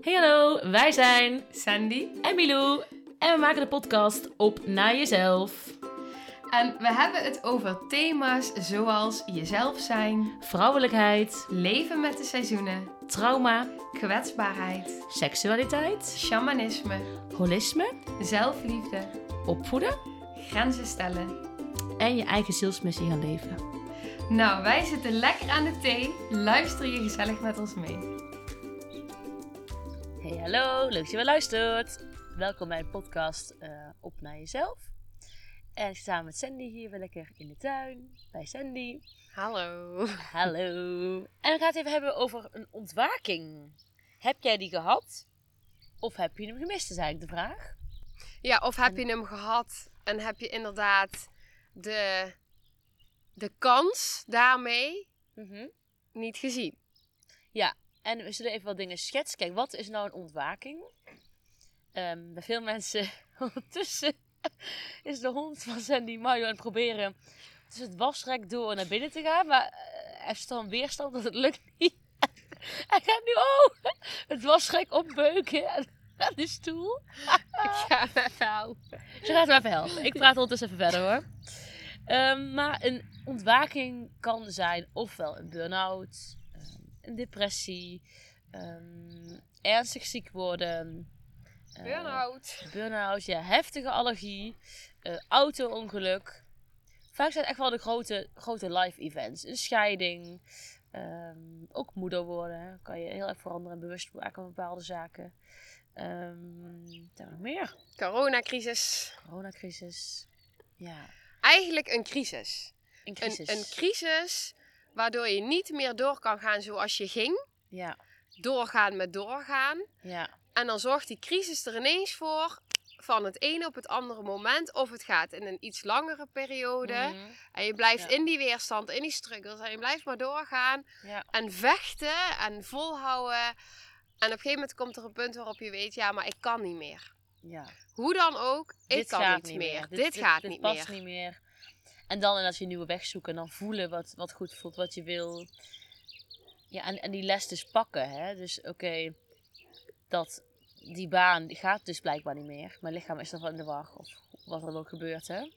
Hey hallo, wij zijn Sandy. en Milou en we maken de podcast Op Naar Jezelf. En we hebben het over thema's zoals jezelf zijn, Vrouwelijkheid, leven met de seizoenen, trauma, kwetsbaarheid, seksualiteit, shamanisme, holisme, zelfliefde, opvoeden grenzen stellen. en je eigen zielsmissie gaan leven. Nou, wij zitten lekker aan de thee. Luister je gezellig met ons mee. Hey hallo, leuk dat je weer luistert. Welkom bij de podcast eh, Op Naar Jezelf. En samen met Sandy hier weer lekker in de tuin bij Sandy. Hallo. Hallo. En we gaan het even hebben over een ontwaking. Heb jij die gehad? Of heb je hem gemist, is eigenlijk de vraag. Ja, of heb je hem gehad en heb je inderdaad de, de kans daarmee niet gezien? Ja, en we zullen even wat dingen schetsen. Kijk, wat is nou een ontwaking? Ehm, bij veel mensen ondertussen is de hond van Sandy Mario aan het proberen tussen het wasrek door naar binnen te gaan. Maar eh, hij heeft dan weerstand, dat het lukt niet. hij gaat nu oh, het wasrek opbeuken aan- aan de stoel. Ja, nou. Ze gaat hem even helpen. Ik praat ondertussen even verder hoor. Ehm, maar een ontwaking kan zijn ofwel een burn-out, een depressie, ehm, ernstig ziek worden. eh, Burn-out. Burn-out, ja, heftige allergie, eh, auto-ongeluk. Vaak zijn het echt wel de grote, grote life events. Een scheiding, ehm, ook moeder worden. hè. Kan je heel erg veranderen en bewust maken van bepaalde zaken. Ehm nog meer? Coronacrisis. Coronacrisis. Ja, Eigenlijk een crisis. een Een, crisis. een crisis waardoor je niet meer door kan gaan zoals je ging. ja, Doorgaan met doorgaan. ja, En dan zorgt die crisis er ineens voor van het ene op het andere moment. Of het gaat in een iets langere periode. Mhm. En je blijft Ja. in die weerstand, in die struggles. En je blijft maar doorgaan. ja, En vechten en volhouden. En op een gegeven moment komt er een punt waarop je weet, ja, maar ik kan niet meer. ja. Hoe dan ook, ik Dit kan gaat niet meer. Dit, Dit, gaat dit niet past meer. niet meer. En dan inderdaad je nieuwe weg zoeken. En dan voelen wat, wat goed voelt, wat je wil. Ja, en, en die les dus pakken. Hè? Dus oké, dat die baan gaat dus blijkbaar niet meer. Mijn lichaam is nog wel in de war. Of wat er dan ook gebeurt. Hè?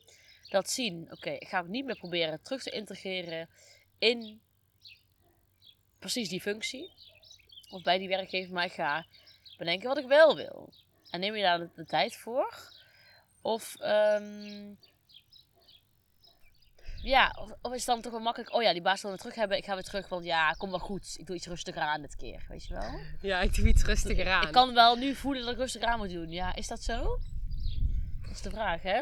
Dat zien. Oké, ik ga het niet meer proberen terug te integreren in precies die functie. Of bij die werkgever. Maar ik ga bedenken wat ik wel wil. En neem je daar de, de tijd voor? Of, ehm, ja, of, of is het dan toch wel makkelijk, oh ja, die baas wil me terug hebben, ik ga weer terug, want ja, kom wel goed, ik doe iets rustiger aan dit keer, weet je wel? Ja, ik doe iets rustiger aan. Ik kan wel nu voelen dat ik rustiger aan moet doen, ja, is dat zo? Dat is de vraag, hè?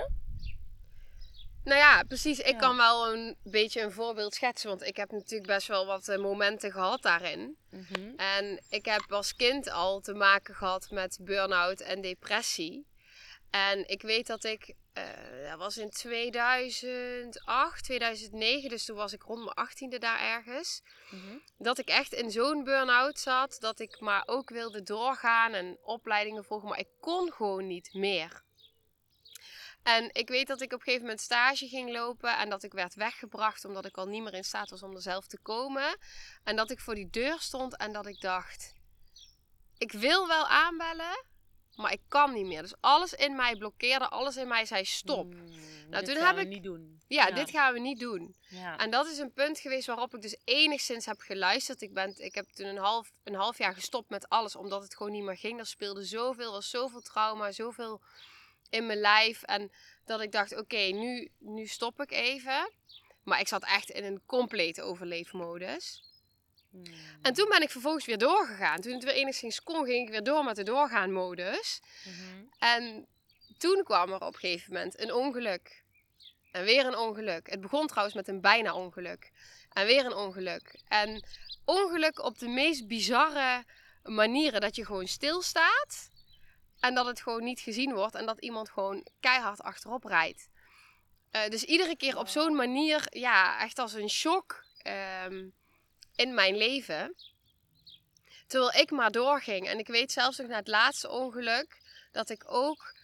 Nou ja, precies. Ik Ja. kan wel een beetje een voorbeeld schetsen. Want ik heb natuurlijk best wel wat eh, momenten gehad daarin. Mhm. En ik heb als kind al te maken gehad met burn-out en depressie. En ik weet dat ik, eh, dat was in 2008, 2009, dus toen was ik rond mijn achttiende daar ergens. Mhm. Dat ik echt in zo'n burn-out zat, dat ik maar ook wilde doorgaan en opleidingen volgen, maar ik kon gewoon niet meer. En ik weet dat ik op een gegeven moment stage ging lopen en dat ik werd weggebracht omdat ik al niet meer in staat was om er zelf te komen. En dat ik voor die deur stond en dat ik dacht, ik wil wel aanbellen, maar ik kan niet meer. Dus alles in mij blokkeerde, alles in mij zei stop. Mm, Nou, dit toen gaan heb we ik- niet doen. Ja, dit gaan we niet doen. Ja. En dat is een punt geweest waarop ik dus enigszins heb geluisterd. Ik, ben, ik heb toen een half, een half jaar gestopt met alles, omdat het gewoon niet meer ging. Er speelde zoveel, was zoveel trauma, zoveel in mijn lijf. En dat ik dacht, oké, nu, nu stop ik even. Maar ik zat echt in een complete overleefmodus. Mm. En toen ben ik vervolgens weer doorgegaan. Toen het weer enigszins kon, ging ik weer door met de doorgaan-modus. Mhm. En toen kwam er op een gegeven moment een ongeluk. En weer een ongeluk. Het begon trouwens met een bijna ongeluk. En weer een ongeluk. En ongeluk op de meest bizarre manieren. Dat je gewoon stilstaat. En dat het gewoon niet gezien wordt. En dat iemand gewoon keihard achterop rijdt. Eh, dus iedere keer op zo'n manier, ja, echt als een shock ehm, in mijn leven. Terwijl ik maar doorging. En ik weet zelfs nog na het laatste ongeluk dat ik ook,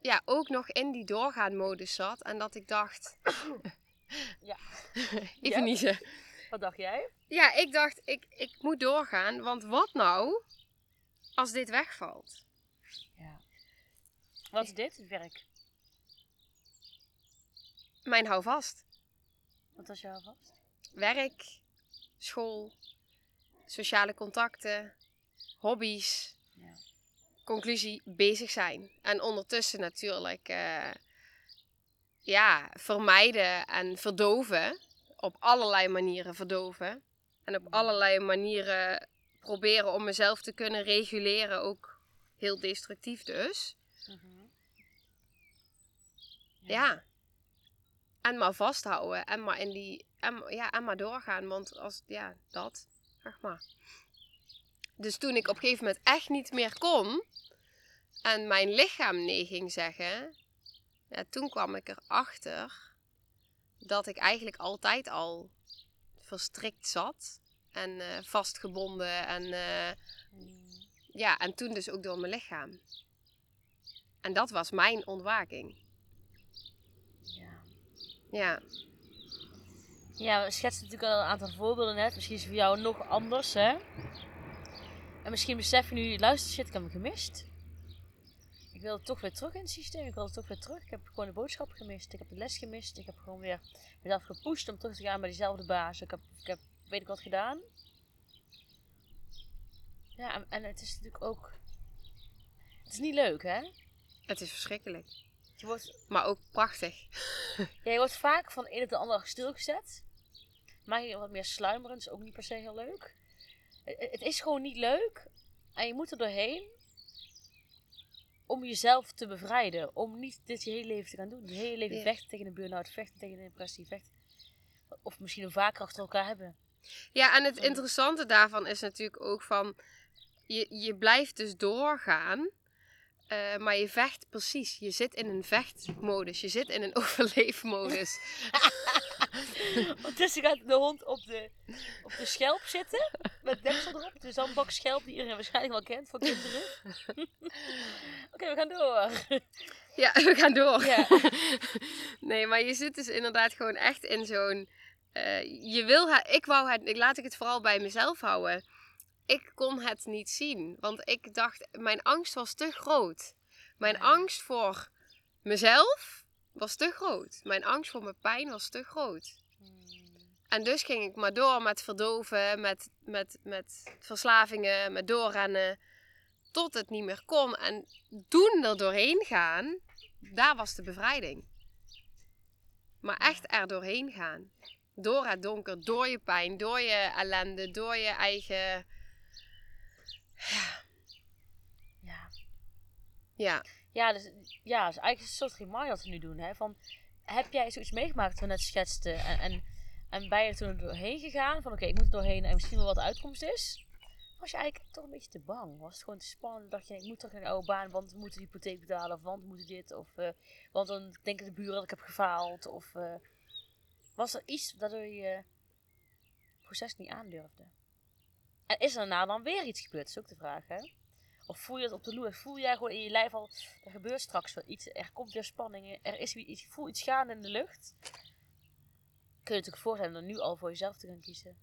ja, ook nog in die doorgaan-modus zat. En dat ik dacht. Ja. Even Ja. niezen. Wat dacht jij? Ja, ik dacht, ik, ik moet doorgaan. Want wat nou als dit wegvalt? Ja. Wat is dit? Het werk. Mijn houvast. Wat was jouw vast? Werk, school, sociale contacten, hobby's. Ja. Conclusie, bezig zijn. En ondertussen natuurlijk, eh, ja, vermijden en verdoven. Op allerlei manieren verdoven. En op allerlei manieren proberen om mezelf te kunnen reguleren. Ook heel destructief dus. Ja. En maar vasthouden. En maar in die. En, ja, en maar doorgaan. Want als. Ja, dat. Zeg maar. Dus toen ik op een gegeven moment echt niet meer kon. En mijn lichaam nee ging zeggen. Ja, toen kwam ik erachter. Dat ik eigenlijk altijd al verstrikt zat. En eh, vastgebonden. En eh, ja, en toen dus ook door mijn lichaam. En dat was mijn ontwaking. Ja. Ja. We schetsen natuurlijk al een aantal voorbeelden net. Misschien is het voor jou nog anders, hè? En misschien besef je nu, luister, shit, ik heb hem gemist. Ik wil toch weer terug in het systeem. Ik wil toch weer terug. Ik heb gewoon de boodschap gemist. Ik heb de les gemist. Ik heb gewoon weer mezelf gepusht om terug te gaan bij diezelfde baas. Ik heb, ik heb weet ik wat gedaan. Ja, en, en het is natuurlijk ook... Het is niet leuk, hè? Het is verschrikkelijk. Je wordt Maar ook prachtig. Ja, je wordt vaak van de een op de andere stilgezet. Maak je wat meer sluimerend, is ook niet per se heel leuk. Het, is gewoon niet leuk. En je moet er doorheen om jezelf te bevrijden. Om niet dit je hele leven te gaan doen. Je hele leven Ja. vechten tegen een burn-out, vechten tegen een depressie, vechten. Of misschien nog vaker achter elkaar hebben. Ja, en het interessante daarvan is natuurlijk ook van... Je, je blijft dus doorgaan. Eh, maar je vecht precies. Je zit in een vechtmodus. Je zit in een overleefmodus. Ondertussen gaat de hond op de, op de schelp zitten. Met deksel erop. De zandbak schelp die iedereen waarschijnlijk wel kent voor kinderen. Oké, we gaan door. Ja, we gaan door. Ja. Nee, maar je zit dus inderdaad gewoon echt in zo'n... eh, je wil. Ik wou het... Ik, laat ik het vooral bij mezelf houden. Ik kon het niet zien. Want ik dacht... Mijn angst was te groot. Mijn Ja. angst voor mezelf was te groot. Mijn angst voor mijn pijn was te groot. En dus ging ik maar door met verdoven, met, met, met verslavingen, met doorrennen. Tot het niet meer kon. En toen er doorheen gaan, daar was de bevrijding. Maar echt er doorheen gaan. Door het donker, door je pijn, door je ellende, door je eigen. Ja. Ja, Ja, dus, ja, dus eigenlijk is het een soort reminder wat we nu doen. Hè? Van, heb jij zoiets meegemaakt wat we net schetsten? En, en, en ben je er toen doorheen gegaan? Van oké, ik moet er doorheen en misschien wel wat de uitkomst is? Was je eigenlijk toch een beetje te bang? Was het gewoon te spannend? Dacht je, ik moet terug naar een oude baan, want we moeten de hypotheek betalen. Of want we moeten dit. Of eh, want dan denken de buren dat ik heb gefaald. Of eh, was er iets waardoor je het proces niet aandurfde? En is er daarna dan weer iets gebeurd? Dat is ook de vraag, hè? Of voel je het op de loer? Voel jij gewoon in je lijf al, er gebeurt straks wel iets. Er komt weer spanning. Er is weer iets, voel iets gaan in de lucht. Kun je natuurlijk voorstellen om nu al voor jezelf te gaan kiezen.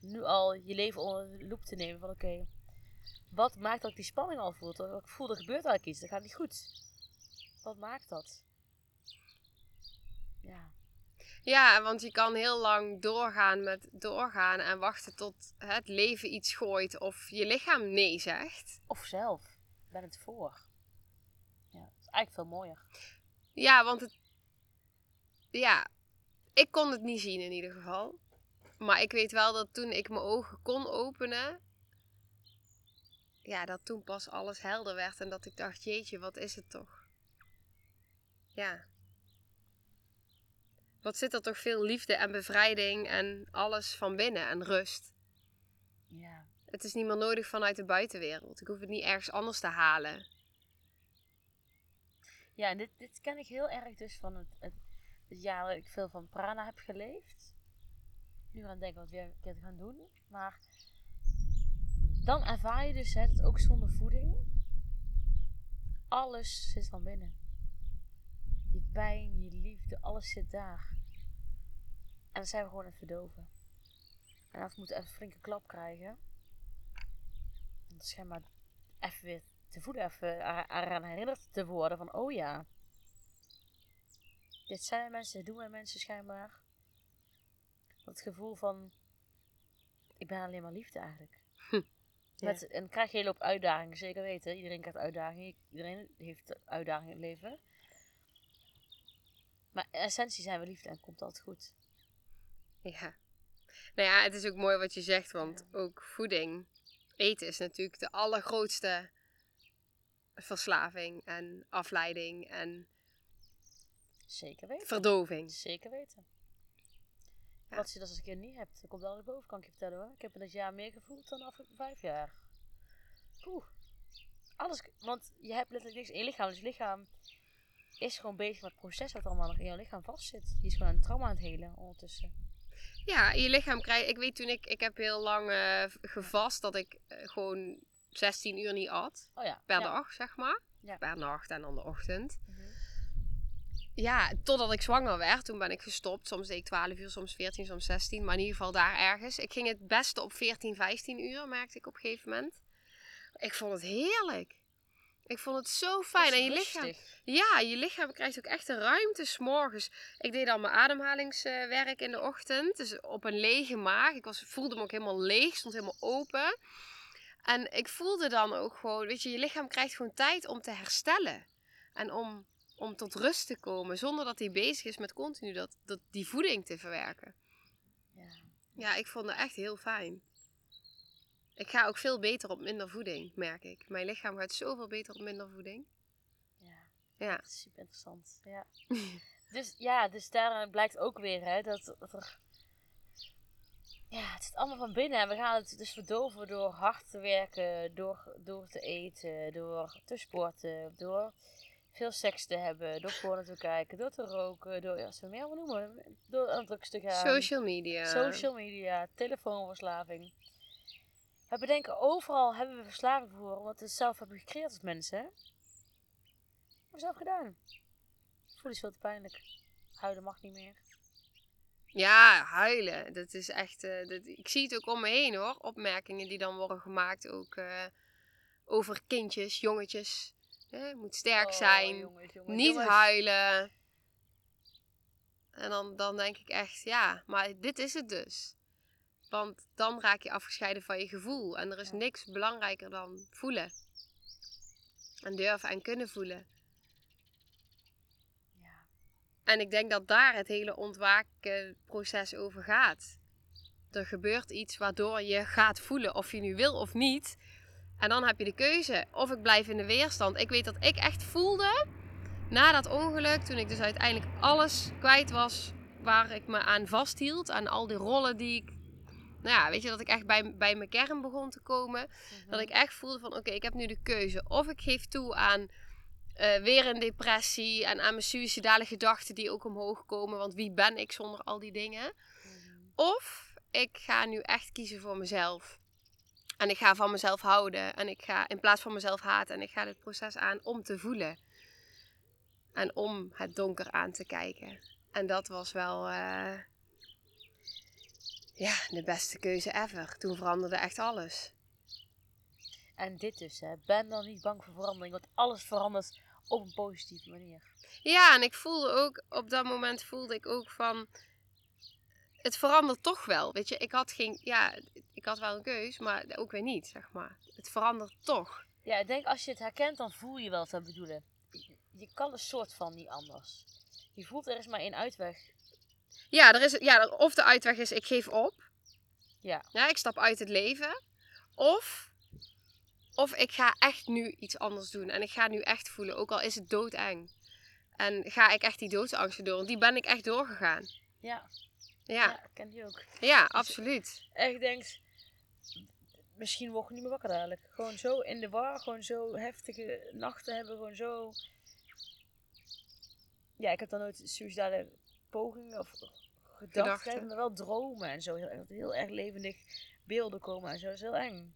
Nu al je leven onder de loep te nemen van oké, wat maakt dat ik die spanning al voel? Dat Ik voel er gebeurt eigenlijk iets, dat gaat niet goed. Wat maakt dat? Ja, ja, want je kan heel lang doorgaan met doorgaan en wachten tot het leven iets gooit of je lichaam nee zegt. of zelf. Ben het voor. Ja, dat is eigenlijk veel mooier. Ja, want het. Ja, ik kon het niet zien in ieder geval. Maar ik weet wel dat toen ik mijn ogen kon openen. Ja, dat toen pas alles helder werd en dat ik dacht: jeetje, wat is het toch? Ja. Wat zit er toch veel liefde en bevrijding en alles van binnen en rust. Ja, Het is niet meer nodig vanuit de buitenwereld. Ik hoef het niet ergens anders te halen. Ja, en dit, dit ken ik heel erg dus van het, het, het jaar dat ik veel van prana heb geleefd. Nu aan het denken wat we weer te gaan doen. Maar dan ervaar je dus hè, dat ook zonder voeding alles zit van binnen. Je pijn, je liefde, alles zit daar. En dan zijn we gewoon aan het verdoven. En we moeten even een flinke klap krijgen. Schijnbaar even weer te voelen, even eraan herinnerd te worden van, oh ja. Dit zijn mensen, dit doen wij mensen schijnbaar. Dat gevoel van, ik ben alleen maar liefde eigenlijk. Hm, ja. Met, en dan krijg je een hele hoop uitdagingen, zeker weten. Iedereen krijgt uitdagingen, iedereen heeft uitdagingen in het leven. Maar in essentie zijn we liefde en komt altijd goed. Ja. Nou ja, het is ook mooi wat je zegt, want ook voeding, eten is natuurlijk de allergrootste verslaving en afleiding en Zeker weten. verdoving. Zeker weten. Ja. Wat je dat als een keer niet hebt, dan komt wel naar boven, kan ik je vertellen hoor. Ik heb in dit jaar meer gevoeld dan afgelopen vijf jaar. Oeh. Alles, want je hebt letterlijk niks in je lichaam. Dus je lichaam is gewoon bezig met het proces wat allemaal nog in jouw lichaam vastzit. Die is gewoon een trauma aan het helen ondertussen. Ja, je lichaam krijgt. Ik weet toen ik, ik heb heel lang eh, gevast dat ik eh, gewoon 16 uur niet at Oh ja. per ja. dag, zeg maar. Ja. Per nacht en dan de ochtend. Mhm. Ja, totdat ik zwanger werd, toen ben ik gestopt. Soms deed ik 12 uur, soms 14, soms 16. Maar in ieder geval daar ergens. Ik ging het beste op 14, 15 uur, merkte ik op een gegeven moment. Ik vond het heerlijk. Ik vond het zo fijn. En je lichaam, ja, je lichaam krijgt ook echt een ruimte s'morgens. Ik deed dan mijn ademhalingswerk in de ochtend. Dus op een lege maag. Ik was, voelde me ook helemaal leeg, stond helemaal open. En ik voelde dan ook gewoon, weet je, je lichaam krijgt gewoon tijd om te herstellen. En om, om tot rust te komen, zonder dat hij bezig is met continu dat, dat, die voeding te verwerken. Ja. Ja, ik vond het echt heel fijn. Ik ga ook veel beter op minder voeding, merk ik. Mijn lichaam gaat zoveel beter op minder voeding. ja. Ja. Dat is super interessant. Ja. dus ja, dus daar blijkt ook weer hè, dat, dat er. Ja, het zit allemaal van binnen. En we gaan het dus verdoven door hard te werken, door, door te eten, door te sporten, door veel seks te hebben, door porno te kijken, door te roken, door, ja, zo meer noemen, door aan drugs te gaan. Social media. Social media, telefoonverslaving. We bedenken overal hebben we verslaving voor, omdat we zelf hebben gecreëerd als mensen. Hè? Hebben we zelf gedaan. Voelen is veel te pijnlijk. Huilen mag niet meer. Ja, huilen. Dat is echt. eh, dat, ik zie het ook om me heen hoor. Opmerkingen die dan worden gemaakt ook eh, over kindjes, jongetjes. Hè, moet sterk Oh, zijn. jongens, jongens, niet jongens. huilen. En dan, dan denk ik echt, ja, maar dit is het dus. Want dan raak je afgescheiden van je gevoel. En er is niks belangrijker dan voelen. En durven en kunnen voelen. Ja. En ik denk dat daar het hele ontwakenproces over gaat. Er gebeurt iets waardoor je gaat voelen of je nu wil of niet. En dan heb je de keuze. Of ik blijf in de weerstand. Ik weet dat ik echt voelde na dat ongeluk, toen ik dus uiteindelijk alles kwijt was waar ik me aan vasthield. Aan al die rollen die ik. Nou ja, weet je, dat ik echt bij, bij mijn kern begon te komen. Dat ik echt voelde van oké, ik heb nu de keuze. Of ik geef toe aan eh, weer een depressie en aan mijn suïcidale gedachten die ook omhoog komen. Want wie ben ik zonder al die dingen? Mhm. Of ik ga nu echt kiezen voor mezelf. En ik ga van mezelf houden. En ik ga in plaats van mezelf haten. En ik ga dit proces aan om te voelen. En om het donker aan te kijken. En dat was wel eh, ja, de beste keuze ever. Toen veranderde echt alles. En dit dus, hè. Ben dan niet bang voor verandering, want alles verandert op een positieve manier. Ja, en ik voelde ook, op dat moment voelde ik ook van, het verandert toch wel. Weet je, ik had geen, ja, ik had wel een keus, maar ook weer niet, zeg maar. Het verandert toch. Ja, ik denk als je het herkent, dan voel je wel wat we bedoelen. Je, kan een soort van niet anders. Je voelt er is maar één uitweg. Ja, er is, ja, of de uitweg is, ik geef op. Ja. Ja, ik stap uit het leven. Of, of ik ga echt nu iets anders doen. En ik ga nu echt voelen, ook al is het doodeng. En ga ik echt die doodsangsten door. Want die ben ik echt doorgegaan. Ja, Ja, ja. ja, ik ken die ook. absoluut. Echt denkt, misschien word ik niet meer wakker dadelijk. Gewoon zo in de war, gewoon zo heftige nachten hebben, gewoon zo... Ja, ik heb dan nooit suicidale pogingen of gedachten, maar wel dromen en zo. Heel, heel erg levendig beelden komen en zo. Dat is heel eng.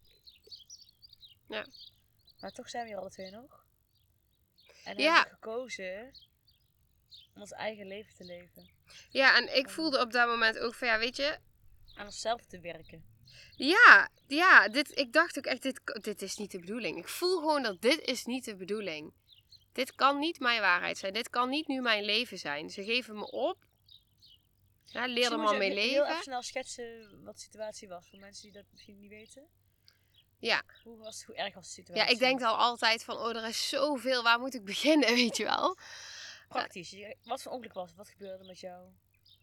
Ja. Maar toch zijn we hier alle twee nog. En Ja. hebben gekozen om ons eigen leven te leven. Ja, en ik voelde op dat moment ook van, ja, weet je, Aan onszelf te werken. Ja, ja dit, ik dacht ook echt, dit, dit is niet de bedoeling. Ik voel gewoon dat dit is niet de bedoeling. Dit kan niet mijn waarheid zijn. Dit kan niet nu mijn leven zijn. Ze geven me op. Ja, leer er maar moet je mee Heel even leven. snel schetsen wat de situatie was. Voor mensen die dat misschien niet weten. Ja. Hoe, was, hoe erg was de situatie? Ja, ik denk al altijd van, oh, er is zoveel. Waar moet ik beginnen, weet je wel? Praktisch. Wat voor ongeluk was het? Wat gebeurde met jou?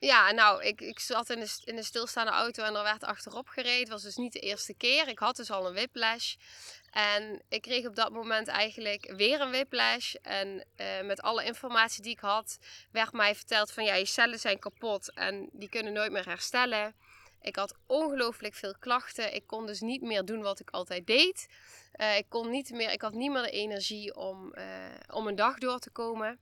Ja, nou, ik, ik zat in een, in stilstaande auto en er werd achterop gereden. Het was dus niet de eerste keer. Ik had dus al een whiplash. En ik kreeg op dat moment eigenlijk weer een whiplash. En eh, met alle informatie die ik had, werd mij verteld van ja, je cellen zijn kapot en die kunnen nooit meer herstellen. Ik had ongelooflijk veel klachten. Ik kon dus niet meer doen wat ik altijd deed. Eh, ik, kon niet meer, ik had niet meer de energie om, eh, om een dag door te komen.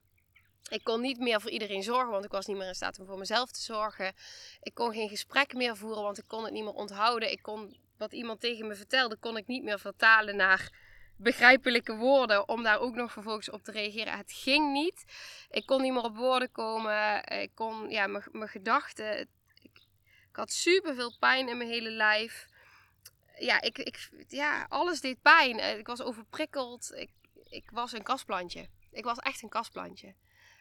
Ik kon niet meer voor iedereen zorgen, want ik was niet meer in staat om voor mezelf te zorgen. Ik kon geen gesprek meer voeren, want ik kon het niet meer onthouden. Ik kon wat iemand tegen me vertelde, kon ik niet meer vertalen naar begrijpelijke woorden om daar ook nog vervolgens op te reageren. Het ging niet. Ik kon niet meer op woorden komen. Ik kon, ja, mijn gedachten. Ik, ik had superveel pijn in mijn hele lijf. Ja, ik, ik, ja, alles deed pijn. Eh, Ik was overprikkeld. Ik, ik was een kastplantje. Ik was echt een kastplantje.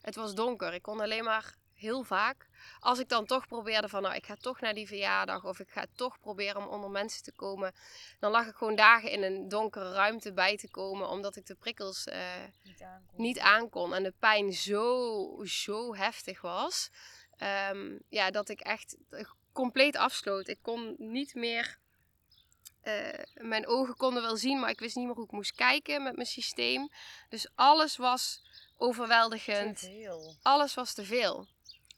Het was donker. Ik kon alleen maar heel vaak. Als ik dan toch probeerde van, nou, ik ga toch naar die verjaardag. Of ik ga toch proberen om onder mensen te komen. Dan lag ik gewoon dagen in een donkere ruimte bij te komen. Omdat ik de prikkels eh, Niet aankomen. niet aankon. En de pijn zo, zo heftig was. ehm, ja, dat ik echt compleet afsloot. Ik kon niet meer... eh, mijn ogen konden wel zien, maar ik wist niet meer hoe ik moest kijken met mijn systeem. Dus alles was overweldigend. Alles was te veel.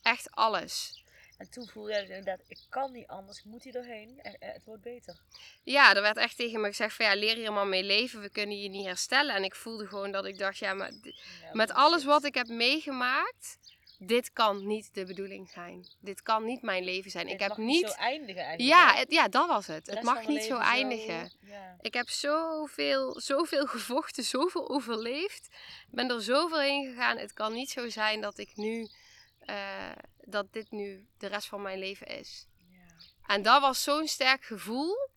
Echt alles. En toen voelde dus inderdaad, ik kan niet anders, ik moet hier doorheen. En, en het wordt beter. Ja, er werd echt tegen me gezegd van ja, leer hier maar mee leven. We kunnen je niet herstellen. En ik voelde gewoon dat ik dacht, ja, maar Ja, met alles wat ik heb meegemaakt, dit kan niet de bedoeling zijn. Dit kan niet mijn leven zijn. Het Ik heb mag niet... zo eindigen eigenlijk. Ja, het, ja, dat was het. Het mag niet zo eindigen. Ja. Ik heb zoveel, zoveel gevochten, zoveel overleefd. Ik ben er zoveel heen gegaan. Het kan niet zo zijn dat ik nu, eh, dat dit nu de rest van mijn leven is. Ja. En dat was zo'n sterk gevoel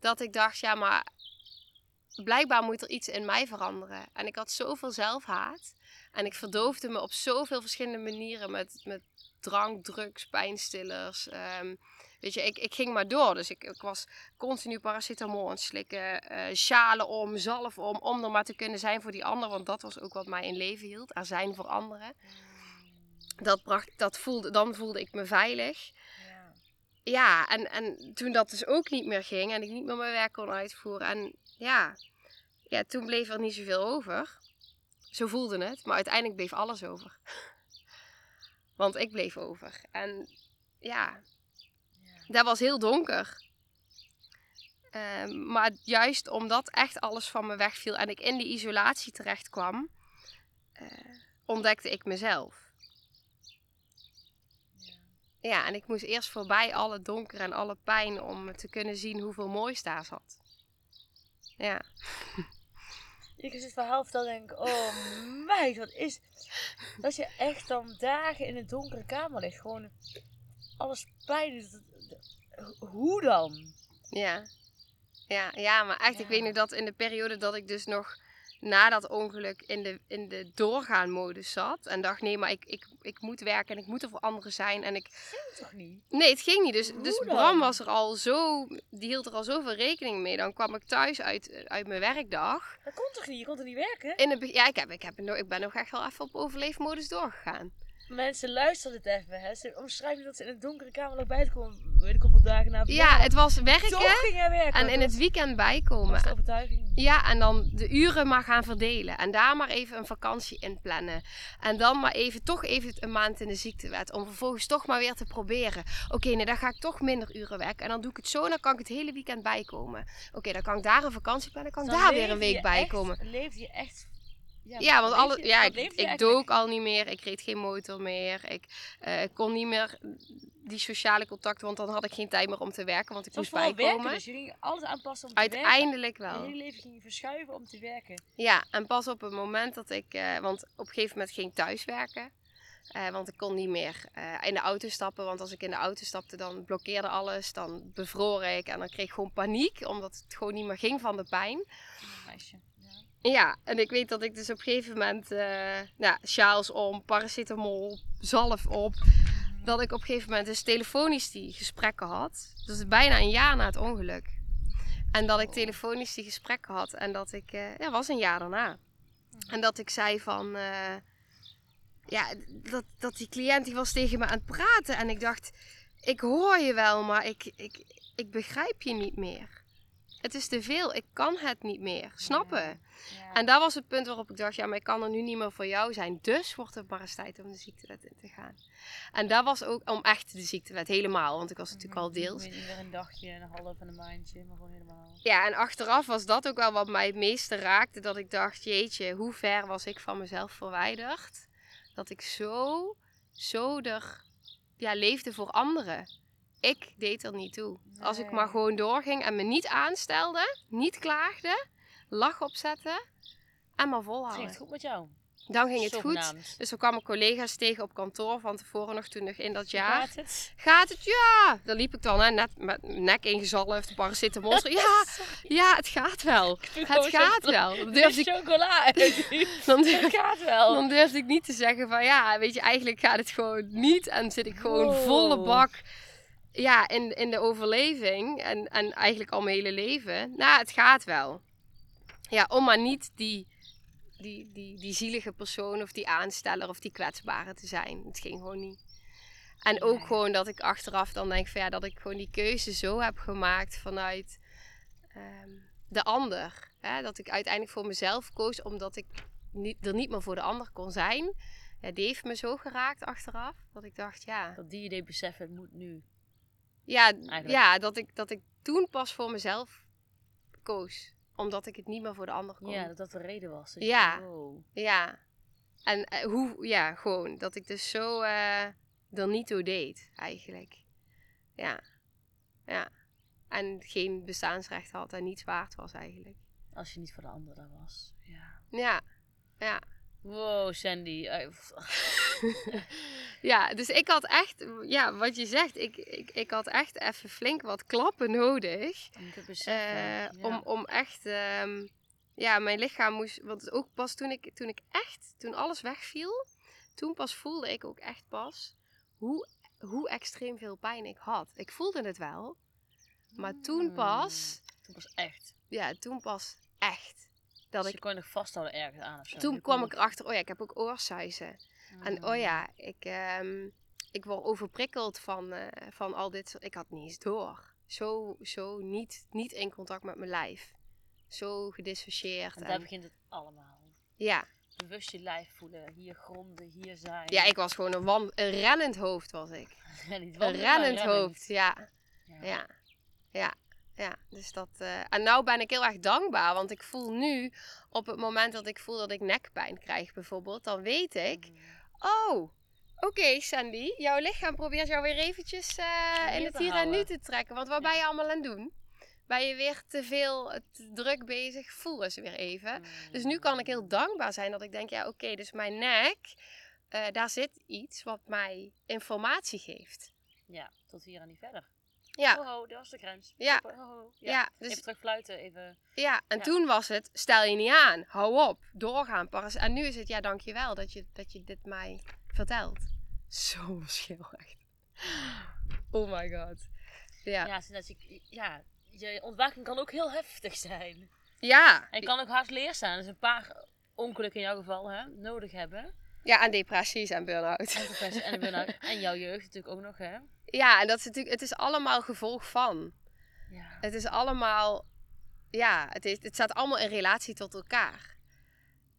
dat ik dacht, ja, maar blijkbaar moet er iets in mij veranderen. En ik had zoveel zelfhaat. En ik verdoofde me op zoveel verschillende manieren met, met drank, drugs, pijnstillers. ehm, weet je, ik, ik ging maar door. Dus ik, ik was continu paracetamol aan het slikken, eh sjalen om, zalf om, om er maar te kunnen zijn voor die ander. Want dat was ook wat mij in leven hield, er zijn voor anderen. Dat bracht, dat voelde, dan voelde ik me veilig. Ja. Ja, en, en toen dat dus ook niet meer ging en ik niet meer mijn werk kon uitvoeren. En ja, ja, toen bleef er niet zoveel over. Zo voelde het, maar uiteindelijk bleef alles over. Want ik bleef over. En ja, Ja. dat was heel donker. Ehm, maar juist omdat echt alles van me wegviel en ik in die isolatie terecht kwam, eh, ontdekte ik mezelf. Ja. Ja, en ik moest eerst voorbij alle donker en alle pijn om te kunnen zien hoeveel moois daar zat. Ja, Ik als dit verhaal vertel denk ik, oh meid, wat is... Dat je echt dan dagen in een donkere kamer ligt. Gewoon alles pijn. Hoe dan? ja. Ja, ja maar echt, ik weet nog dat in de periode dat ik dus nog na dat ongeluk in de, in de doorgaan-modus zat. En dacht, nee, maar ik, ik, ik moet werken en ik moet er voor anderen zijn. En ik, Toch niet? nee, het ging niet. Dus, dus? Bram was er al zo, die hield er al zoveel rekening mee. Dan kwam ik thuis uit, uit mijn werkdag. Dat kon toch niet? Je kon toch niet werken? In het, be- ja, ik, heb, ik, heb, ik ben nog echt wel even op overleefmodus doorgegaan. Mensen, luister dit even. Hè. Ze omschrijven dat ze in een donkere kamer nog buiten komen. Weet ik hoeveel dagen na Ja, het was werken Toch ging hij werken. en in Dat het weekend bijkomen. de overtuiging. Ja, en dan de uren maar gaan verdelen. En daar maar even een vakantie in plannen. En dan maar even, toch even een maand in de ziektewet. Om vervolgens toch maar weer te proberen. Oké, nee, dan ga ik toch minder uren werken. En dan doe ik het zo, dan kan ik het hele weekend bijkomen. Oké, dan kan ik daar een vakantie plannen. Dan kan ik Dan daar weer een week bijkomen. Leefde je echt... Ja, want alle, je- ja, ik, ik dook al niet meer. Ik reed geen motor meer. Ik eh, kon niet meer die sociale contacten, want dan had ik geen tijd meer om te werken. Want ik moest bijkomen. werken, dus ging alles aanpassen om te werken. Uiteindelijk wel. hele leven ging verschuiven om te werken. Ja, en pas op het moment dat ik, eh, want op een gegeven moment ging ik thuiswerken. Eh, want ik kon niet meer in de auto stappen. Want als ik in de auto stapte, dan blokkeerde alles. Dan bevroor ik en dan kreeg ik gewoon paniek. Omdat het gewoon niet meer ging van de pijn. Meisje. Ja. Ja, en ik weet dat ik dus op een gegeven moment... eh nou, sjaals om, paracetamol, zalf op. Dat ik op een gegeven moment dus telefonisch die gesprekken had. Dat is bijna een jaar na het ongeluk. En dat ik Oh. telefonisch die gesprekken had. En dat ik... eh ja, was een jaar daarna. En dat ik zei van... eh, ja, dat, dat die cliënt die was tegen me aan het praten. En ik dacht, ik hoor je wel, maar ik, ik, ik begrijp je niet meer. Het is te veel, ik kan het niet meer snappen. Ja. En dat was het punt waarop ik dacht, ja, maar ik kan er nu niet meer voor jou zijn. Dus wordt het maar eens tijd om de ziektewet in te gaan. En dat was ook om echt de ziektewet helemaal, want ik was natuurlijk al deels. Niet meer een dagje, een half en een maandje, maar gewoon helemaal. Ja, en achteraf was dat ook wel wat mij het meeste raakte. Dat ik dacht, jeetje, hoe ver was ik van mezelf verwijderd? Dat ik zo, zo er ja, leefde voor anderen. Ik deed er niet toe. Als ik maar gewoon doorging en me niet aanstelde, niet klaagde, lach opzette en maar Het ging volhouden. het goed met jou? Dan ging het goed. Dus we kwamen collega's tegen op kantoor van tevoren nog toen nog in dat jaar. Gaat het? Gaat het? Ja! Dan liep ik dan hè, net met mijn nek ingezalfd, paracetamol. Ja, ja, het gaat wel. Het gaat wel. Dan durfde ik, chocola. dan durfde, Het gaat wel. dan durfde ik niet te zeggen van ja, weet je, eigenlijk gaat het gewoon niet. En zit ik gewoon Wow. volle bak ja, in, in de overleving. En, en eigenlijk al mijn hele leven. Nou, het gaat wel. Ja, om maar niet die, die, die, die zielige persoon of die aansteller of die kwetsbare te zijn. Het ging gewoon niet. En ook Nee. gewoon dat ik achteraf dan denk van ja, dat ik gewoon die keuze zo heb gemaakt vanuit ehm, de ander. Hè? Dat ik uiteindelijk voor mezelf koos omdat ik niet, er niet meer voor de ander kon zijn. Ja, die heeft me zo geraakt achteraf. Dat ik dacht, ja, Dat die idee beseffen, het moet nu. Ja, Eigenlijk. ja dat, ik, dat ik toen pas voor mezelf koos. Omdat ik het niet meer voor de ander kon. Ja, dat dat de reden was. Ja. wow. Ja. En eh, hoe, ja, gewoon. Dat ik dus zo er niet toe deed, eigenlijk. Ja. Ja. En geen bestaansrecht had en niets waard was, eigenlijk. Als je niet voor de ander was. Ja. Ja. Ja. Wow, Sandy. Ja, dus ik had echt, ja, wat je zegt, ik, ik, ik had echt even flink wat klappen nodig. Om beseffen. Eh, ja. om, om echt, ehm, ja, mijn lichaam moest, want ook pas toen ik, toen ik echt, toen alles wegviel, toen pas voelde ik ook echt pas hoe, hoe extreem veel pijn ik had. Ik voelde het wel, maar toen Hmm. pas, Toen was echt. ja, toen pas echt. Dat Dus ik, je kon je nog vasthouden ergens aan of zo. toen kwam kon ik erachter, oh ja, ik heb ook oorsuizen. En oh ja, ik, ehm, ik word overprikkeld van, eh, van al dit. Ik had niet eens door. Zo, zo niet, niet in contact met mijn lijf. Zo gedissocieerd. En daar En, begint het allemaal. ja. Bewust je lijf voelen. Hier gronden, hier zijn. ja, ik was gewoon een, wan, een rennend hoofd was ik. Een rennend hoofd, ja. Ja. Ja. Ja. Ja, dus dat. eh, En nou ben ik heel erg dankbaar, want ik voel nu, op het moment dat ik voel dat ik nekpijn krijg bijvoorbeeld, dan weet ik, Mm. Oh, oké Sandy. Jouw lichaam probeert jou weer eventjes eh, in het hier en nu te trekken. Want wat ben je allemaal aan het doen? Ben je weer te veel te druk bezig? Voel eens weer even. Dus nu kan ik heel dankbaar zijn dat ik denk, ja oké, dus mijn nek, eh, daar zit iets wat mij informatie geeft. Ja, tot hier en niet verder. Ja, ho, dat was de grens. Ja. Ho, ho. ja, Ja. dus, Even terug fluiten, even... ja. en Ja. toen was het, stel je niet aan, hou op, doorgaan. paras- En nu is het, ja dankjewel dat je, dat je dit mij vertelt. Zo'n verschil echt. Oh my god. Ja. Ja, je, ja, je ontwaking kan ook heel heftig zijn. Ja. En kan ook hard leerzaam. Dus een paar ongelukken in jouw geval hè, nodig hebben. Ja, en depressies en burn-out. En en, burn-out. en jouw jeugd natuurlijk ook nog, hè? Ja, en dat is natuurlijk, het is allemaal gevolg van. Ja. Het is allemaal, ja, het, is, het staat allemaal in relatie tot elkaar.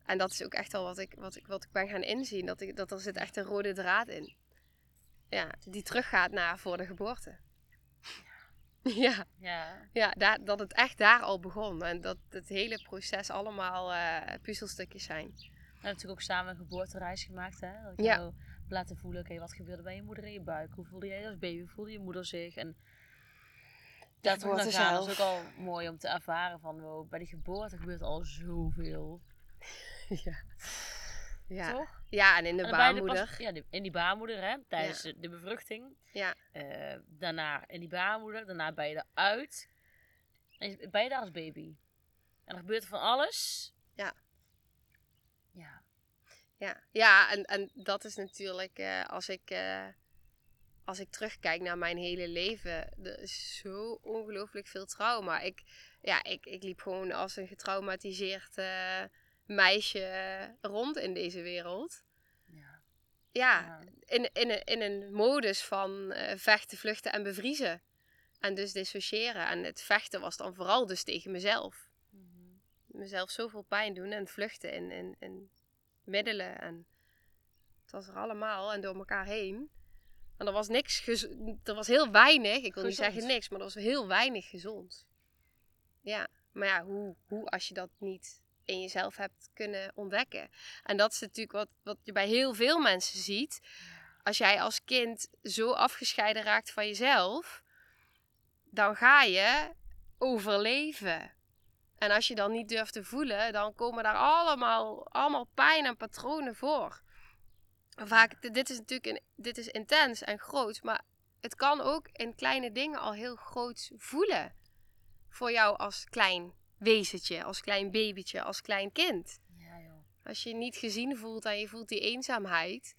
En dat is ook echt al wat ik, wat ik, wat ik ben gaan inzien. Dat, ik, dat er zit echt een rode draad in. Ja, die teruggaat naar voor de geboorte. Ja, Ja. ja daar, dat het echt daar al begon. En dat het hele proces allemaal eh, puzzelstukjes zijn. We hebben natuurlijk ook samen een geboortereis gemaakt, hè? Dat ik Ja. Laten voelen, oké, wat gebeurde bij je moeder in je buik? Hoe voelde jij als baby? Hoe voelde je moeder zich? En daar terug naar geboorte gaan, dat is ook al mooi om te ervaren van, wow, bij die geboorte gebeurt al zoveel. ja. Ja. toch? ja, en in de En dan er baarmoeder. Pas, ja, in die baarmoeder, hè, tijdens de, de bevruchting. Ja. Eh, daarna in die baarmoeder, daarna ben je eruit. En ben je daar als baby. En er gebeurt van alles. Ja. Ja, ja en, en dat is natuurlijk eh, als ik, eh, als ik terugkijk naar mijn hele leven. Er is zo ongelooflijk veel trauma. Ik, ja, ik, ik liep gewoon als een getraumatiseerd eh, meisje rond in deze wereld. ja. Ja, in, in, een, in een modus van vechten, vluchten en bevriezen. En dus dissociëren. En het vechten was dan vooral dus tegen mezelf. Mhm. Mezelf zoveel pijn doen en vluchten in, in, in middelen. En het was er allemaal en door elkaar heen. En er was niks, er was heel weinig, ik wil niet zeggen niks, maar er was heel weinig gezond. Ja, maar ja, hoe, hoe als je dat niet in jezelf hebt kunnen ontdekken? En dat is natuurlijk wat, wat je bij heel veel mensen ziet. Als jij als kind zo afgescheiden raakt van jezelf, dan ga je overleven. En als je dan niet durft te voelen, dan komen daar allemaal, allemaal pijn en patronen voor. Vaak, dit is natuurlijk een, dit is intens en groot, maar het kan ook in kleine dingen al heel groot voelen. Voor jou als klein wezentje, als klein babytje, als klein kind. Ja, joh. Als je je niet gezien voelt en je voelt die eenzaamheid.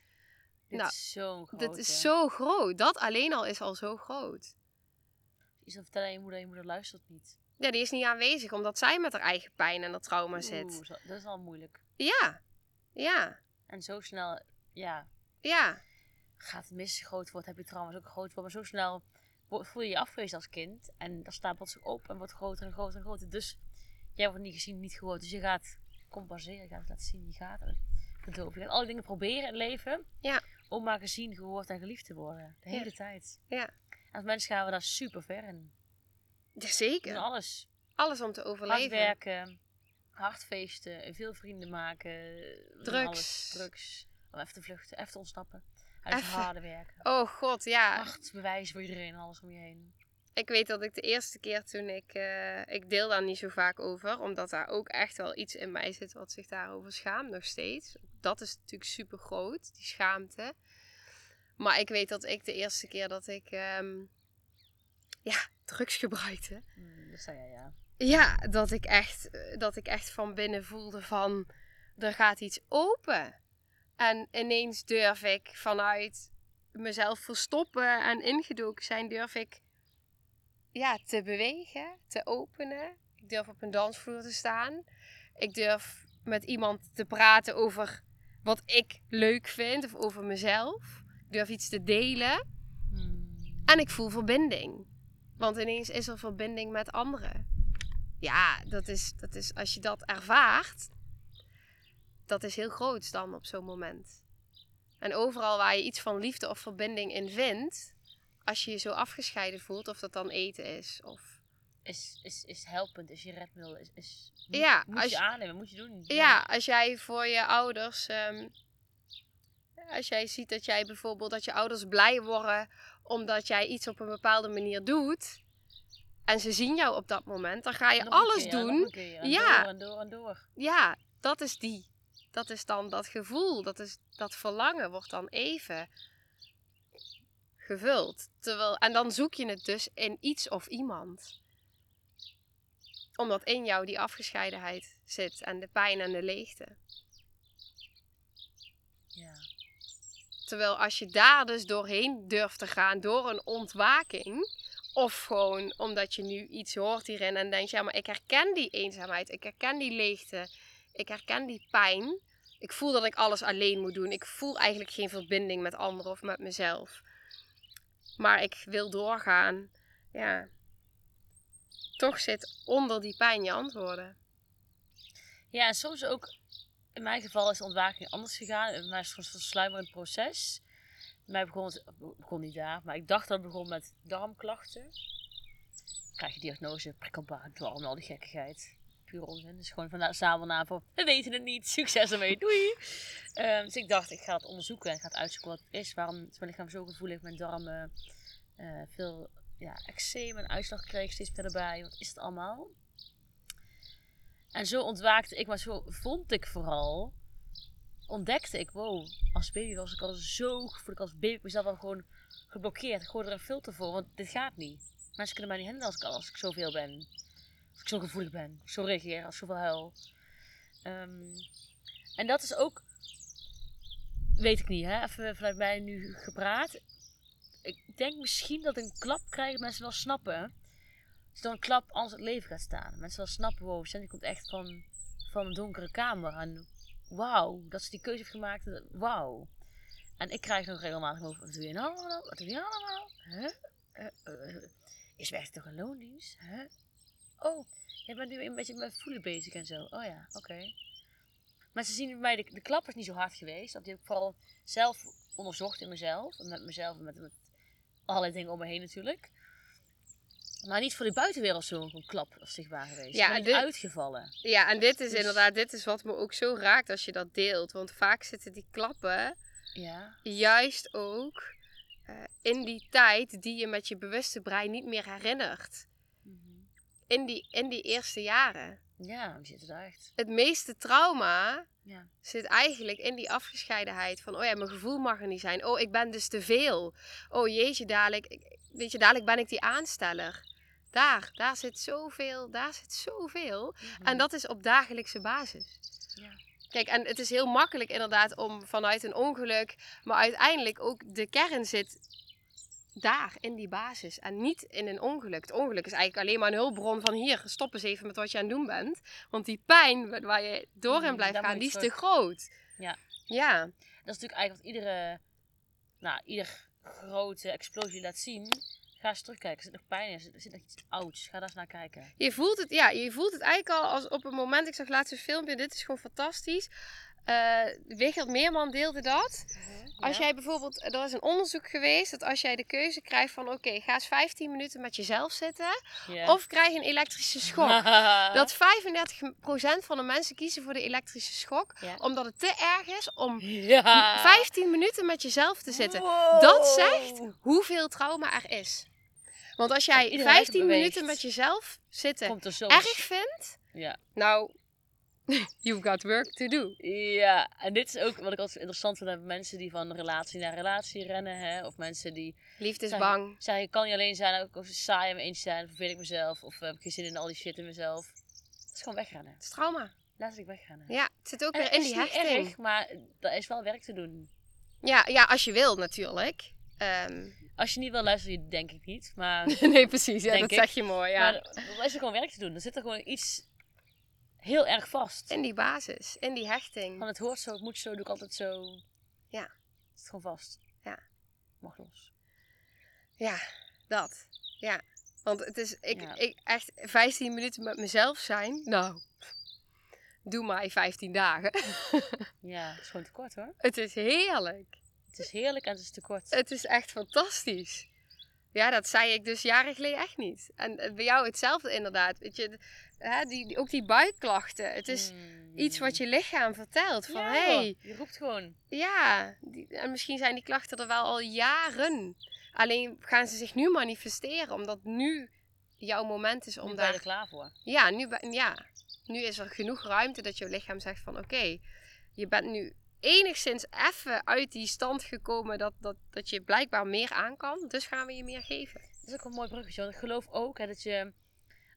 Dit Nou, is zo'n groot. Dit is zo groot. Dat alleen al is al zo groot. Iets te vertellen aan je moeder, je moeder luistert niet. Ja, die is niet aanwezig omdat zij met haar eigen pijn en dat trauma zit. Oeh, dat is al moeilijk. Ja, ja, En zo snel, ja, ja, gaat het mis groot wordt, heb je trauma's ook groot worden. Maar zo snel voel je je afgewezen als kind. En dan stapelt zich op en wordt groter en groter en groter. Dus jij wordt niet gezien, niet gehoord. Dus je gaat compenseren, je gaat het laten zien, je gaat het verdoven. Je gaat alle dingen proberen in het leven. Ja. Om maar gezien, gehoord en geliefd te worden. De Ja. hele tijd. ja. Als mensen gaan we daar super ver in. Doen Zeker. alles. Alles om te Hard overleven. werken, hard feesten, veel vrienden maken. doen Drugs. Alles, drugs. Om even te vluchten, even te ontsnappen. Uit het harde werken. Oh god, ja. Hard bewijzen voor iedereen en alles om je heen. Ik weet dat ik de eerste keer toen ik... eh, ik deel daar niet zo vaak over. Omdat daar ook echt wel iets in mij zit wat zich daarover schaamt nog steeds. Dat is natuurlijk super groot, die schaamte. Maar ik weet dat ik de eerste keer dat ik... ehm, ja, drugs gebruikte. Hmm, dat zei jij, ja. Ja, dat ik, echt, eh, dat ik echt van binnen voelde van... Er gaat iets open. En ineens durf ik vanuit mezelf verstoppen en ingedoken zijn... Durf ik ja, te bewegen, te openen. Ik durf op een dansvloer te staan. Ik durf met iemand te praten over wat ik leuk vind of over mezelf. Ik durf iets te delen. Hmm. En ik voel verbinding. Want ineens is er verbinding met anderen. Ja, dat is, dat is als je dat ervaart, dat is heel groot dan op zo'n moment. En overal waar je iets van liefde of verbinding in vindt, als je je zo afgescheiden voelt, of dat dan eten is. Of... Is, is, is helpend, is je redmiddel, is, is moet, Ja, moet als je aannemen, moet je doen. Ja, als jij voor je ouders, ehm, als jij ziet dat jij bijvoorbeeld, dat je ouders blij worden omdat jij iets op een bepaalde manier doet, en ze zien jou op dat moment, dan ga je Nog alles keer, doen een keer, en Ja. Door en door en door. ja, dat is die. Dat is dan dat gevoel, dat, is, dat verlangen wordt dan even gevuld. Terwijl, en dan zoek je het dus in iets of iemand. Omdat in jou die afgescheidenheid zit en de pijn en de leegte. Ja. Terwijl als je daar dus doorheen durft te gaan door een ontwaking, of gewoon omdat je nu iets hoort hierin en denkt, ja, maar ik herken die eenzaamheid, ik herken die leegte, ik herken die pijn. Ik voel dat ik alles alleen moet doen. Ik voel eigenlijk geen verbinding met anderen of met mezelf. Maar ik wil doorgaan. Ja. Toch zit onder die pijn je antwoorden. ja, soms ook, in mijn geval is de ontwaking anders gegaan. In is het een sluimerend proces. Mij begon het, begon niet daar, maar ik dacht dat het begon met darmklachten. Dan krijg je diagnose, prikkelbare darm, al die gekkigheid. Puur onzin. Dus gewoon vandaar zamelnaam voor, we weten het niet, succes ermee, doei! Ehm, dus ik dacht, ik ga het onderzoeken en ga het uitzoeken wat het is. Waarom is mijn lichaam zo gevoelig, mijn darmen eh, veel ja, eczeem en uitslag kreeg steeds meer erbij. Wat is het allemaal? En zo ontwaakte ik, maar zo vond ik vooral ontdekte ik, wow, als baby was ik al zo, voel ik als baby mezelf al gewoon geblokkeerd. Ik gooi er een filter voor, want dit gaat niet. Mensen kunnen mij niet handelen als ik, als ik zoveel ben. Als ik zo gevoelig ben, zo reageer, als ik zoveel huil. Ehm, en dat is ook, weet ik niet, hè? even vanuit mij nu gepraat. Ik denk misschien dat een klap krijgen mensen wel snappen. Als dan een klap anders het leven gaat staan. Mensen wel snappen, wow, Sandy komt echt van, van een donkere kamer. En wauw, dat ze die keuze heeft gemaakt. Wauw. En ik krijg nog regelmatig over, wat doe je nou allemaal? Wat doe je allemaal? Huh? Eh, eh, is werkt toch een loondienst? Huh? Oh, je bent nu een beetje met voelen bezig en zo. Oh ja, oké. Maar ze zien bij mij, de, de klap is niet zo hard geweest. Dat heb ik vooral zelf onderzocht in mezelf. Met mezelf en met, met allerlei dingen om me heen natuurlijk. Maar niet voor de buitenwereld zo'n klap zichtbaar geweest. Ja, dit- uitgevallen. Ja, en dit is Dus- inderdaad, dit is wat me ook zo raakt als je dat deelt. Want vaak zitten die klappen Ja. juist ook eh, in die tijd die je met je bewuste brein niet meer herinnert. Mhm. In die, in die eerste jaren. Ja, die zitten daar echt. Het meeste trauma Ja. zit eigenlijk in die afgescheidenheid van, oh ja, mijn gevoel mag er niet zijn. Oh, ik ben dus te veel. Oh jeetje, dadelijk, weet je, dadelijk ben ik die aansteller. Daar, daar zit zoveel, daar zit zoveel. En dat is op dagelijkse basis. Ja. Kijk, en het is heel makkelijk inderdaad om vanuit een ongeluk, maar uiteindelijk ook de kern zit daar, in die basis. En niet in een ongeluk. Het ongeluk is eigenlijk alleen maar een hulpbron van hier, stop eens even met wat je aan het doen bent. Want die pijn wa- waar je door in Mm, blijft gaan, die is te groot. Ja. Ja. Dat is natuurlijk eigenlijk wat iedere, nou, ieder grote explosie laat zien. Ga eens terugkijken. Er zit nog pijn in. Er zit- er zit nog iets ouds. Ga daar eens naar kijken. Je voelt het, ja, je voelt het eigenlijk al als op een moment. Ik zag laatst een filmpje, dit is gewoon fantastisch. Wigert Meerman deelde dat. Als Ja? jij bijvoorbeeld, er is een onderzoek geweest dat als jij de keuze krijgt van oké, ga eens 15 minuten met jezelf zitten of krijg een elektrische schok. Dat 35% van de mensen kiezen voor de elektrische schok, omdat het te erg is om Ja. 15 minuten met jezelf te zitten. Wow. Dat zegt hoeveel trauma er is. Want als jij iedereen 15 beweegt. minuten met jezelf zitten Komt er zo. erg vindt, Ja. nou, you've got work to do. Ja, en dit is ook wat ik altijd interessant vind aan mensen die van relatie naar relatie rennen. Hè? Of mensen die Liefde is bang. zeggen, ik kan niet alleen zijn, ook als saai in mijn eentje zijn, verveel ik mezelf. Of heb ik geen zin in al die shit in mezelf. Het is gewoon wegrennen. Het is trauma. Letterlijk wegrennen. Ja, het zit ook En weer het in is die niet hechting. erg, maar er is wel werk te doen. Ja, ja, als je wil natuurlijk. Ehm, Als je niet wil luisteren, denk ik niet. Maar, nee, precies. Ja, dat ik. zeg je mooi. Ja. maar er is er gewoon werk te doen. Er zit er gewoon iets heel erg vast. in die basis, in die hechting. Van het hoort zo, het moet zo, doe ik altijd zo. Ja. Het zit gewoon vast. Ja. Mag los. Ja, dat. Ja. Want het is, ik, Ja. ik echt 15 minuten met mezelf zijn. Nou, doe mij 15 dagen. Ja, het is gewoon te kort hoor. het is heerlijk. Het is heerlijk en het is te kort. Het is echt fantastisch. Ja, dat zei ik dus jaren geleden echt niet. En eh, bij jou hetzelfde inderdaad. Weet je, hè, die, die- ook die buikklachten. Het is Mm. iets wat je lichaam vertelt. Van Ja, hey, Je roept gewoon. ja. Die, en misschien zijn die klachten er wel al jaren. Alleen gaan ze zich nu manifesteren. Omdat nu jouw moment is om Om ben je daar... klaar voor. Ja nu, ja, nu is er genoeg ruimte dat jouw lichaam zegt van... Oké, je bent nu enigszins even uit die stand gekomen dat, dat, dat je blijkbaar meer aan kan. Dus gaan we je meer geven. Dat is ook een mooi bruggetje. Want ik geloof ook hè, dat je,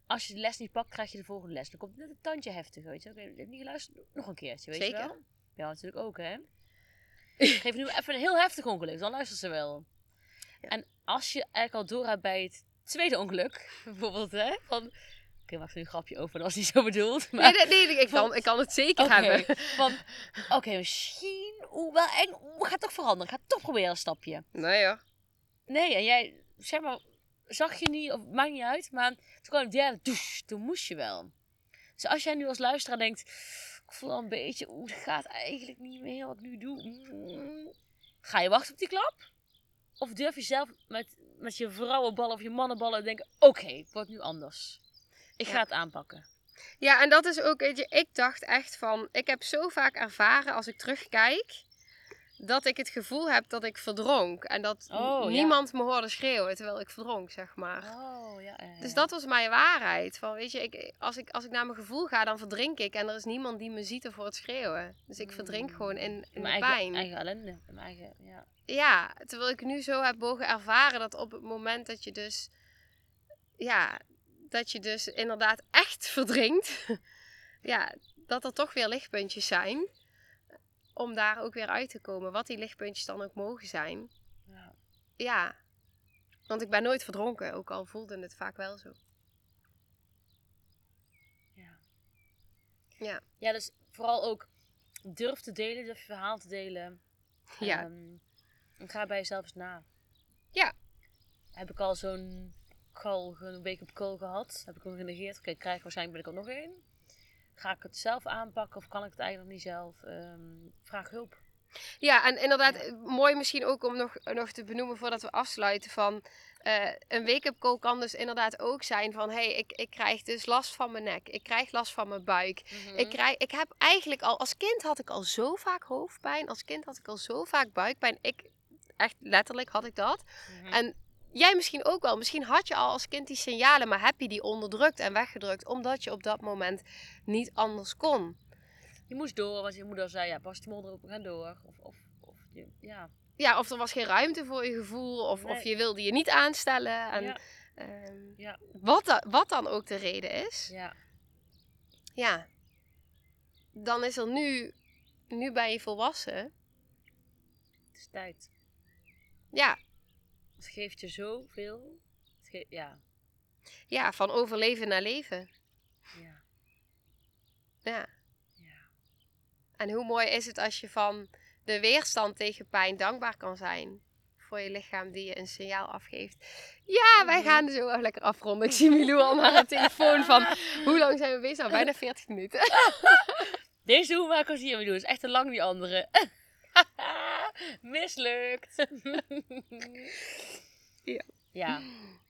als je de les niet pakt, krijg je de volgende les. Dan komt het net een tandje heftig, weet je. Oké, je hebt niet geluisterd, nog een keertje, weet Zeker. je wel. Ja, natuurlijk ook, hè. Ik geef nu even een heel heftig ongeluk, dan luistert ze wel. Ja. En als je eigenlijk al door hebt bij het tweede ongeluk, bijvoorbeeld, hè, van... Oké, maak er nu een grapje over, dat was niet zo bedoeld. Maar, Nee, nee, nee, ik, kan, ik kan het zeker Oké, hebben. oké, misschien, oeh, wel eng, oeh, ga toch veranderen. Ga toch proberen een stapje. Nee hoor. Nee, en jij, zeg maar, zag je niet, of maakt niet uit, maar toen kwam het derde, douche, toen moest je wel. Dus als jij nu als luisteraar denkt, ik voel al een beetje, oeh, het gaat eigenlijk niet meer wat ik nu doe. Ga je wachten op die klap? Of durf je zelf met, met je vrouwenballen of je mannenballen te denken, oké, het wordt nu anders. Ik ga het aanpakken. Ja, en dat is ook, weet je, ik dacht echt van, ik heb zo vaak ervaren als ik terugkijk, dat ik het gevoel heb dat ik verdronk. En dat Oh, ja. niemand me hoorde schreeuwen terwijl ik verdronk, zeg maar. Oh, ja. ja, Dus dat was mijn waarheid. Van, weet je, ik, als, ik, als ik naar mijn gevoel ga, dan verdrink ik. En er is niemand die me ziet of hoort schreeuwen. Dus ik verdrink Mm. gewoon in, in de mijn pijn. eigen, eigen ellende. Mijn eigen, ja. Ja, terwijl ik nu zo heb mogen ervaren dat op het moment dat je dus... Ja, dat je dus inderdaad echt verdrinkt. ja, dat er toch weer lichtpuntjes zijn. Om daar ook weer uit te komen. Wat die lichtpuntjes dan ook mogen zijn. ja. Ja, want ik ben nooit verdronken. Ook al voelde het vaak wel zo. Ja. Ja. Ja, dus vooral ook durf te delen, durf je verhaal te delen. Ja. Ehm, en ga bij jezelf eens na. Ja. Heb ik al zo'n call, een week op call gehad? Heb ik hem genegeerd? Oké, ik krijg waarschijnlijk ben ik er nog één. Ga ik het zelf aanpakken of kan ik het eigenlijk nog niet zelf? Ehm, vraag hulp. Ja, en inderdaad, eh, mooi misschien ook om nog, nog te benoemen voordat we afsluiten van... eh, een wake-up call kan dus inderdaad ook zijn van... hey, ik, ik krijg dus last van mijn nek. Ik krijg last van mijn buik. Mhm. Ik, krijg, ik heb eigenlijk al... Als kind had ik al zo vaak hoofdpijn. Als kind had ik al zo vaak buikpijn. Ik, echt letterlijk had ik dat. Mhm. En jij misschien ook wel. Misschien had je al als kind die signalen... maar heb je die onderdrukt en weggedrukt... omdat je op dat moment niet anders kon. Je moest door, want je moeder zei, ja, pas de mond erop, we gaan door. Of, of, of ja. Ja, of er was geen ruimte voor je gevoel, of, of je wilde je niet aanstellen. En, Ja. ehm, Ja. wat, da- wat dan ook de reden is, ja. ja, dan is er nu, nu ben je volwassen. Het is tijd. Ja, Het geeft je zoveel. Ja. ja, van overleven naar leven. Ja. Ja. Ja. En hoe mooi is het als je van de weerstand tegen pijn dankbaar kan zijn. Voor je lichaam die je een signaal afgeeft. Ja, wij Mhm. gaan zo wel lekker afronden. Ik zie Milou al naar het telefoon van... Hoe lang zijn we bezig? Nou, bijna 40 minuten. Deze we een kwartier mee doen. is echt te lang die andere. Mislukt. Ja. Ja.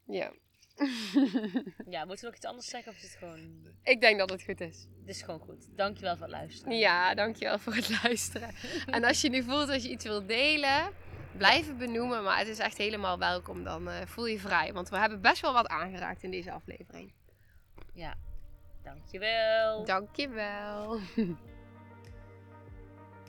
Ja, Ja, moeten we nog iets anders zeggen of is het gewoon... ik denk dat het goed is. Het is gewoon goed. Dankjewel voor het luisteren. Ja, dankjewel voor het luisteren. En als je nu voelt dat je iets wilt delen, blijf het benoemen. Maar het is echt helemaal welkom. Dan eh, voel je vrij. Want we hebben best wel wat aangeraakt in deze aflevering. Ja. Dankjewel. Dankjewel.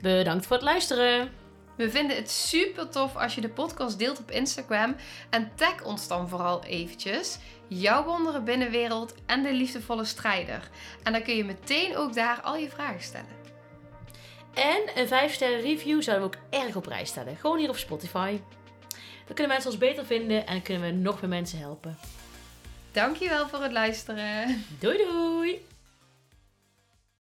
Bedankt voor het luisteren. We vinden het super tof als je de podcast deelt op Instagram en tag ons dan vooral eventjes. Jouw wondere binnenwereld en de liefdevolle strijder. En dan kun je meteen ook daar al je vragen stellen. En een 5 sterren review zouden we ook erg op prijs stellen. Gewoon hier op Spotify. Dan kunnen mensen ons beter vinden en kunnen we nog meer mensen helpen. Dankjewel voor het luisteren. Doei doei!